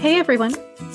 Hey everyone,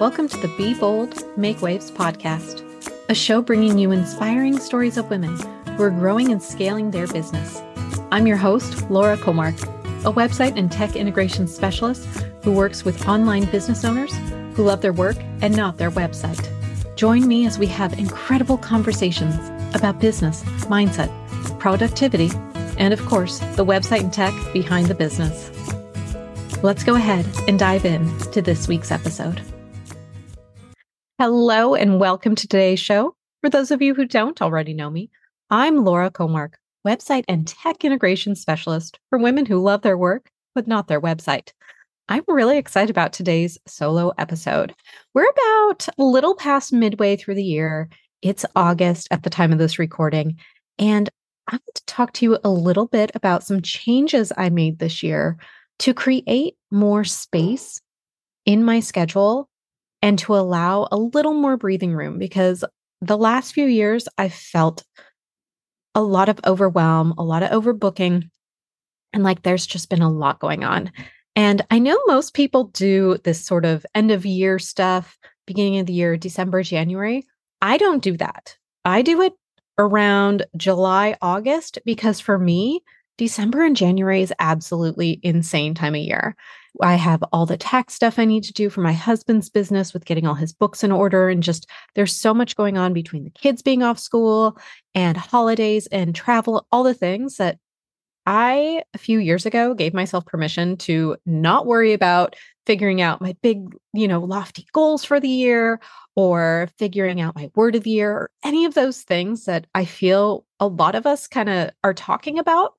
welcome to the Be Bold, Make Waves podcast, a show bringing you inspiring stories of women who are growing and scaling their business. I'm your host, Laura Kåmark, a website and tech integration specialist who works with online business owners who love their work and not their website. Join me as we have incredible conversations about business, mindset, productivity, and of course, the website and tech behind the business. Let's go ahead and dive in to this week's episode. Hello, and welcome to today's show. For those of you who don't already know me, I'm Laura Kåmark, website and tech integration specialist for women who love their work, but not their website. I'm really excited about today's solo episode. We're about a little past midway through the year. It's August at the time of this recording. And I want to talk to you a little bit about some changes I made this year to create more space in my schedule and to allow a little more breathing room because the last few years I've felt a lot of overwhelm, a lot of overbooking, and like there's just been a lot going on. And I know most people do this sort of end of year stuff, beginning of the year, December, January. I don't do that. I do it around July, August, because for me, December and January is absolutely insane time of year. I have all the tax stuff I need to do for my husband's business with getting all his books in order. And just there's so much going on between the kids being off school and holidays and travel, all the things that I, a few years ago, gave myself permission to not worry about figuring out my big, you know, lofty goals for the year or figuring out my word of the year or any of those things that I feel a lot of us kind of are talking about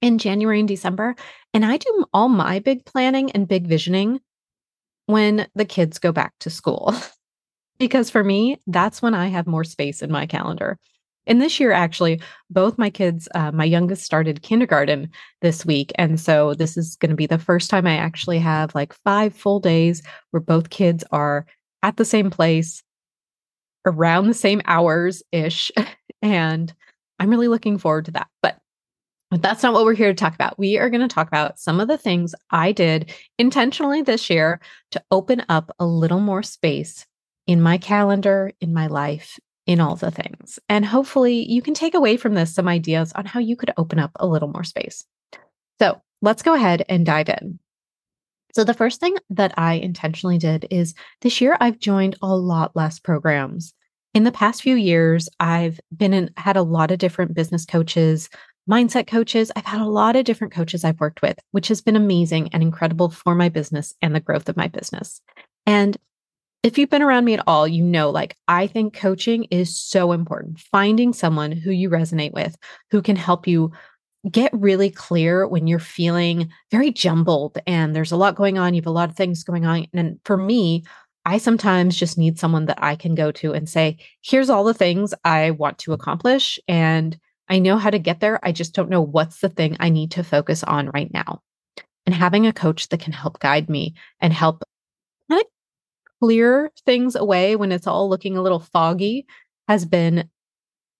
in January and December. And I do all my big planning and big visioning when the kids go back to school. because for me, that's when I have more space in my calendar. And this year, actually, both my kids, uh, my youngest started kindergarten this week. And so this is going to be the first time I actually have like five full days where both kids are at the same place around the same hours ish. And I'm really looking forward to that. But but that's not what we're here to talk about. We are going to talk about some of the things I did intentionally this year to open up a little more space in my calendar, in my life, in all the things. And hopefully, you can take away from this some ideas on how you could open up a little more space. So, let's go ahead and dive in. So, the first thing that I intentionally did is this year I've joined a lot less programs. In the past few years, I've been in, had a lot of different business coaches, mindset coaches. I've had a lot of different coaches I've worked with, which has been amazing and incredible for my business and the growth of my business. And if you've been around me at all, you know, like I think coaching is so important. Finding someone who you resonate with, who can help you get really clear when you're feeling very jumbled and there's a lot going on. You have a lot of things going on. And for me, I sometimes just need someone that I can go to and say, here's all the things I want to accomplish. And I know how to get there. I just don't know what's the thing I need to focus on right now. And having a coach that can help guide me and help kind of clear things away when it's all looking a little foggy has been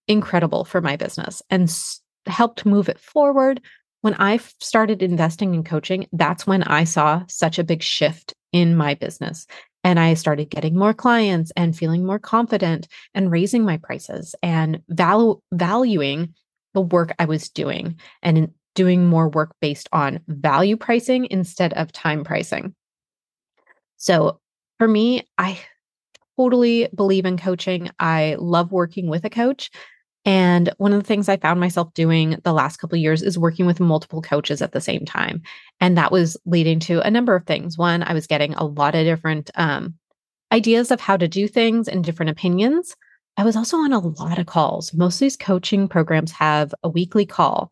incredible for my business and s- helped move it forward. When I started investing in coaching, that's when I saw such a big shift in my business. And I started getting more clients and feeling more confident and raising my prices and valuing the work I was doing and doing more work based on value pricing instead of time pricing. So for me, I totally believe in coaching. I love working with a coach. And one of the things I found myself doing the last couple of years is working with multiple coaches at the same time. And that was leading to a number of things. One, I was getting a lot of different um, ideas of how to do things and different opinions. I was also on a lot of calls. Most of these coaching programs have a weekly call,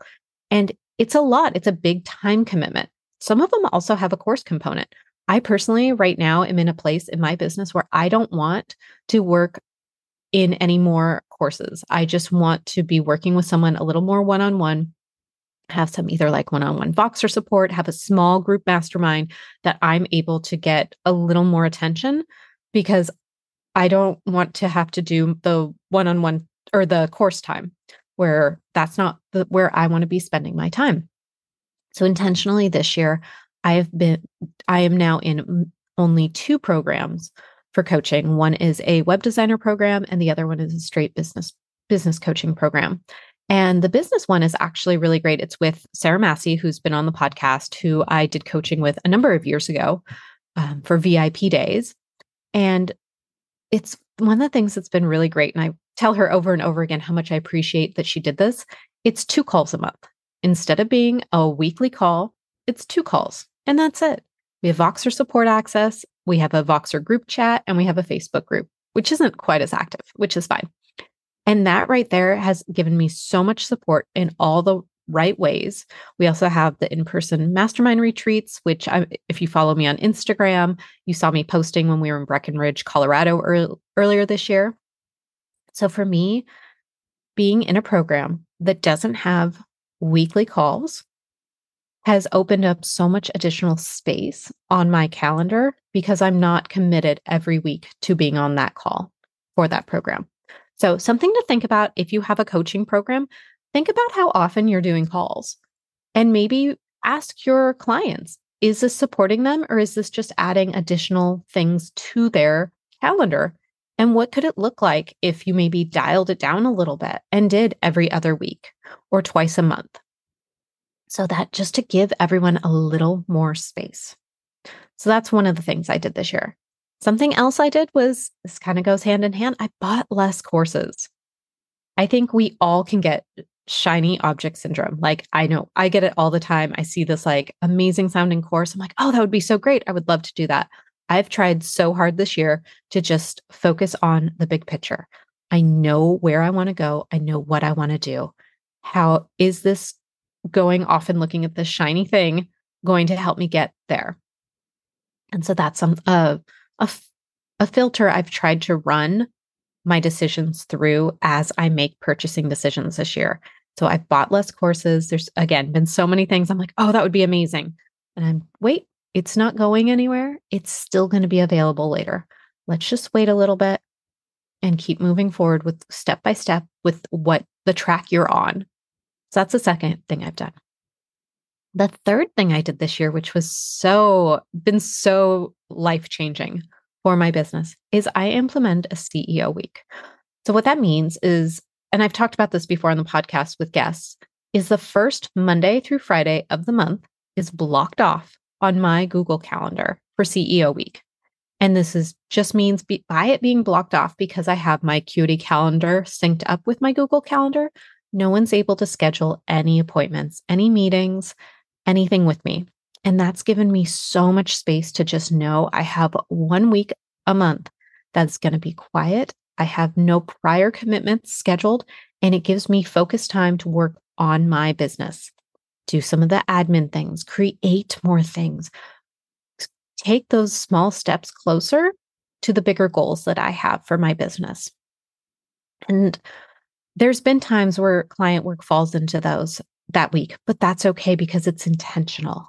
and it's a lot. It's a big time commitment. Some of them also have a course component. I personally, right now, am in a place in my business where I don't want to work in any more courses. I just want to be working with someone a little more one on one, have some either like one on one Voxer support, have a small group mastermind that I'm able to get a little more attention because I don't want to have to do the one on one or the course time where that's not the, where I want to be spending my time. So intentionally this year, I've been, I am now in only two programs for coaching. One is a web designer program and the other one is a straight business business coaching program. And the business one is actually really great. It's with Sarah Massey, who's been on the podcast, who I did coaching with a number of years ago um, for VIP days. And it's one of the things that's been really great. And I tell her over and over again how much I appreciate that she did this. It's two calls a month. Instead of being a weekly call, it's two calls, and that's it. We have Voxer support access, we have a Voxer group chat, and we have a Facebook group, which isn't quite as active, which is fine. And that right there has given me so much support in all the right ways. We also have the in person mastermind retreats, which, I, if you follow me on Instagram, you saw me posting when we were in Breckenridge, Colorado earlier this year. So for me, being in a program that doesn't have weekly calls has opened up so much additional space on my calendar because I'm not committed every week to being on that call for that program. So, something to think about if you have a coaching program, think about how often you're doing calls and maybe ask your clients is this supporting them or is this just adding additional things to their calendar? And what could it look like if you maybe dialed it down a little bit and did every other week or twice a month? So that just to give everyone a little more space. So that's one of the things I did this year. Something else I did was this kind of goes hand in hand. I bought less courses. I think we all can get shiny object syndrome. Like I know I get it all the time. I see this like amazing sounding course. I'm like, oh, that would be so great. I would love to do that. I've tried so hard this year to just focus on the big picture. I know where I want to go. I know what I want to do. How is this going off and looking at this shiny thing going to help me get there? And so that's some uh, a, a filter I've tried to run my decisions through as I make purchasing decisions this year. So I've bought less courses. There's again been so many things. I'm like, oh, that would be amazing. And I'm, wait, it's not going anywhere. It's still going to be available later. Let's just wait a little bit and keep moving forward with step by step with what the track you're on. So that's the second thing I've done. The third thing I did this year, which was so, been so life changing for my business, is I implement a CEO week. So, what that means is, and I've talked about this before on the podcast with guests, is the first Monday through Friday of the month is blocked off on my Google Calendar for CEO week. And this is just means be, by it being blocked off because I have my Acuity calendar synced up with my Google Calendar, no one's able to schedule any appointments, any meetings, anything with me. And that's given me so much space to just know I have one week a month that's going to be quiet. I have no prior commitments scheduled, and it gives me focused time to work on my business, do some of the admin things, create more things, take those small steps closer to the bigger goals that I have for my business. And there's been times where client work falls into those that week, but that's okay because it's intentional.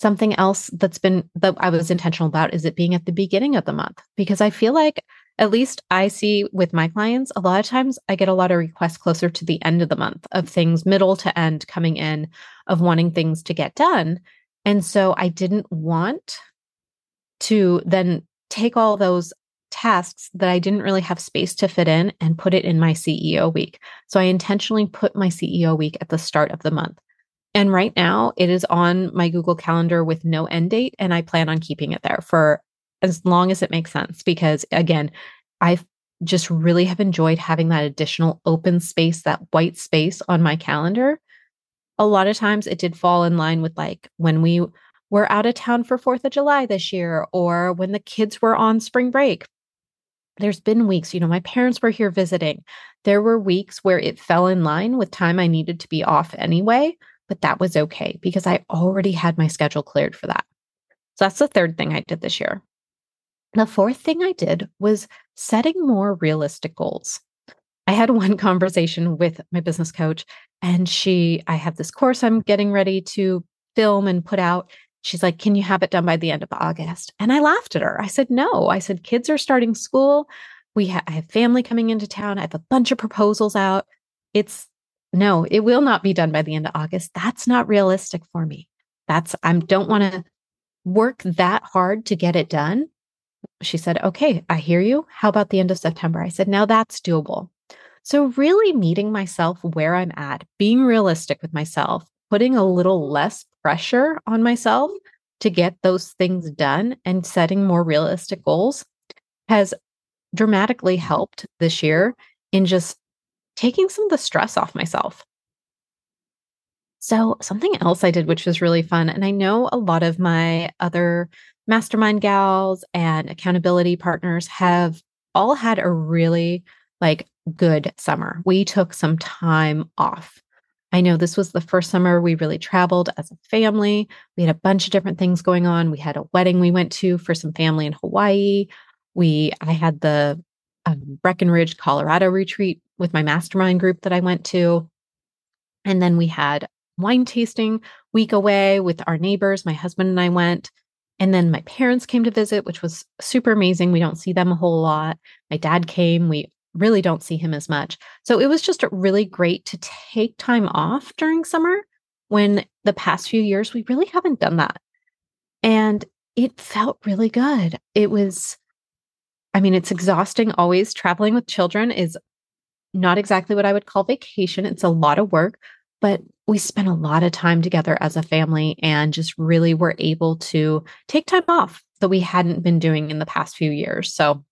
Something else that's been that I was intentional about is it being at the beginning of the month because I feel like at least I see with my clients a lot of times I get a lot of requests closer to the end of the month of things middle to end coming in of wanting things to get done. And so I didn't want to then take all those tasks that I didn't really have space to fit in and put it in my CEO week. So I intentionally put my CEO week at the start of the month. And right now it is on my Google Calendar with no end date. And I plan on keeping it there for as long as it makes sense. Because again, I just really have enjoyed having that additional open space, that white space on my calendar. A lot of times it did fall in line with like when we were out of town for 4th of July this year, or when the kids were on spring break there's been weeks, you know, my parents were here visiting. There were weeks where it fell in line with time I needed to be off anyway, but that was okay because I already had my schedule cleared for that. So that's the third thing I did this year. The fourth thing I did was setting more realistic goals. I had one conversation with my business coach, and she, I have this course I'm getting ready to film and put out. She's like, Can you have it done by the end of August? And I laughed at her. I said, No. I said, Kids are starting school. We ha- I have family coming into town. I have a bunch of proposals out. It's no, it will not be done by the end of August. That's not realistic for me. That's I don't want to work that hard to get it done, she said, Okay, I hear you. How about the end of September? I said, Now that's doable. So, really meeting myself where I'm at, being realistic with myself, putting a little less pressure on myself to get those things done and setting more realistic goals has dramatically helped this year in just taking some of the stress off myself. So, something else I did, which was really fun, and I know a lot of my other mastermind gals and accountability partners have all had a really like good summer. We took some time off. I know this was the first summer we really traveled as a family. We had a bunch of different things going on. We had a wedding we went to for some family in Hawaii. We I had the um, Breckenridge, Colorado retreat with my mastermind group that I went to. And then we had wine tasting week away with our neighbors. My husband and I went. And then my parents came to visit, which was super amazing. We don't see them a whole lot. My dad came. We really don't see him as much. So it was just really great to take time off during summer when the past few years we really haven't done that. And it felt really good. It was, I mean, it's exhausting always. Traveling with children is not exactly what I would call vacation. It's a lot of work, but we spent a lot of time together as a family and just really were able to take time off that we hadn't been doing in the past few years. So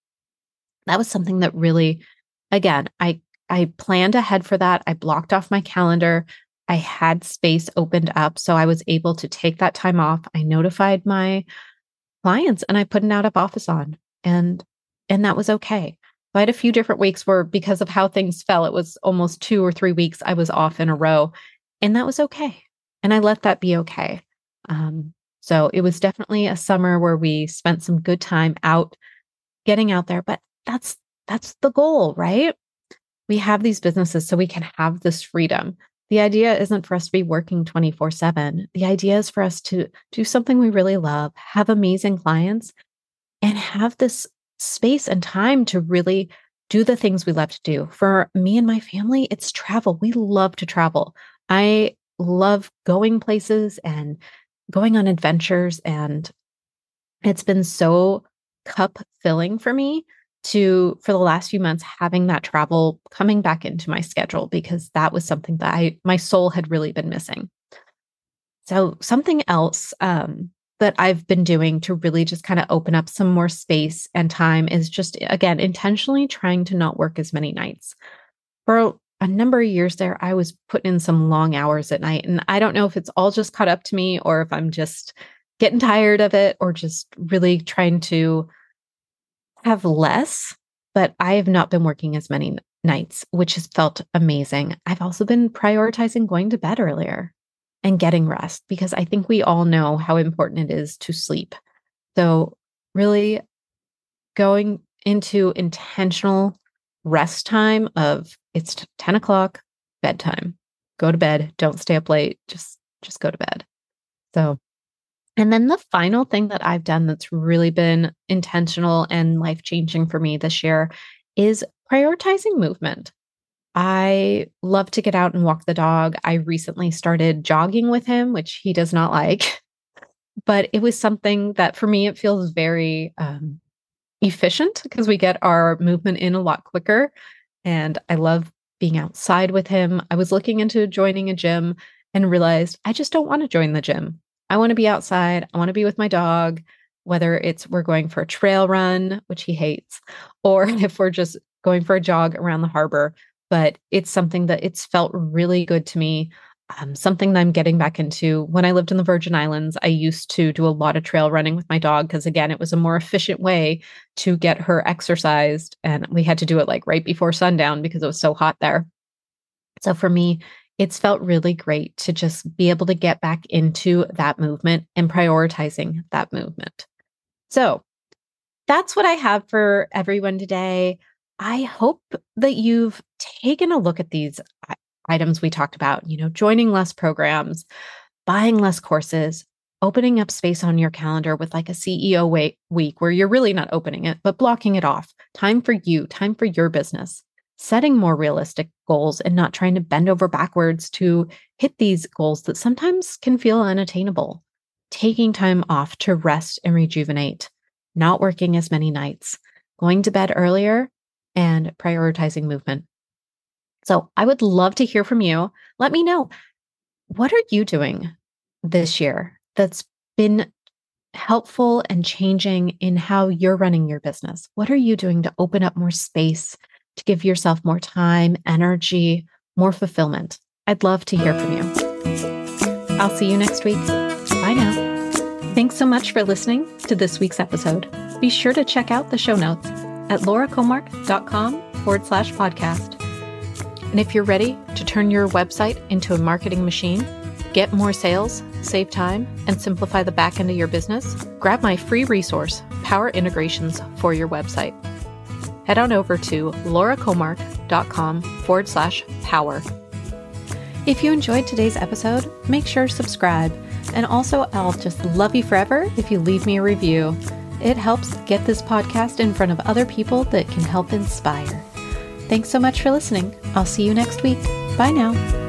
that was something that really again, I I planned ahead for that. I blocked off my calendar. I had space opened up so I was able to take that time off. I notified my clients and I put an out of office on and and that was okay. I had a few different weeks where because of how things fell, it was almost 2 or 3 weeks I was off in a row and that was okay. And I let that be okay. Um, so it was definitely a summer where we spent some good time out getting out there, but that's that's the goal, right? We have these businesses so we can have this freedom. The idea isn't for us to be working 24 7. The idea is for us to do something we really love, have amazing clients, and have this space and time to really do the things we love to do. For me and my family, it's travel. We love to travel. I love going places and going on adventures. And it's been so cup filling for me to for the last few months having that travel coming back into my schedule because that was something that I my soul had really been missing. So something else um, that I've been doing to really just kind of open up some more space and time is just again intentionally trying to not work as many nights. For a number of years there, I was putting in some long hours at night, and I don't know if it's all just caught up to me or if I'm just getting tired of it or just really trying to have less, but I have not been working as many nights, which has felt amazing. I've also been prioritizing going to bed earlier and getting rest because I think we all know how important it is to sleep. So, really going into intentional rest time of it's 10 o'clock, bedtime, go to bed, don't stay up late, just just go to bed. So and then the final thing that I've done that's really been intentional and life changing for me this year is prioritizing movement. I love to get out and walk the dog. I recently started jogging with him, which he does not like, but it was something that for me, it feels very um, efficient because we get our movement in a lot quicker. And I love being outside with him. I was looking into joining a gym and realized I just don't want to join the gym. I want to be outside. I want to be with my dog, whether it's we're going for a trail run, which he hates, or if we're just going for a jog around the harbor. But it's something that it's felt really good to me. Um, something that I'm getting back into. When I lived in the Virgin Islands, I used to do a lot of trail running with my dog because, again, it was a more efficient way to get her exercised. And we had to do it like right before sundown because it was so hot there. So for me, it's felt really great to just be able to get back into that movement and prioritizing that movement. So that's what I have for everyone today. I hope that you've taken a look at these items we talked about, you know, joining less programs, buying less courses, opening up space on your calendar with like a CEO week where you're really not opening it, but blocking it off. Time for you, time for your business setting more realistic goals and not trying to bend over backwards to hit these goals that sometimes can feel unattainable. taking time off to rest and rejuvenate, not working as many nights, going to bed earlier, and prioritizing movement. So I would love to hear from you. Let me know what are you doing this year that's been helpful and changing in how you're running your business? What are you doing to open up more space, to give yourself more time, energy, more fulfillment? I'd love to hear from you. I'll see you next week. Bye now. Thanks so much for listening to this week's episode. Be sure to check out the show notes at laurakamark.com forward slash podcast. And if you're ready to turn your website into a marketing machine, get more sales, save time, and simplify the back end of your business, grab my free resource, Power Integrations for your website. Head on over to laurakamark.com forward slash power. If you enjoyed today's episode, make sure to subscribe. And also, I'll just love you forever if you leave me a review. It helps get this podcast in front of other people that can help inspire. Thanks so much for listening. I'll see you next week. Bye now.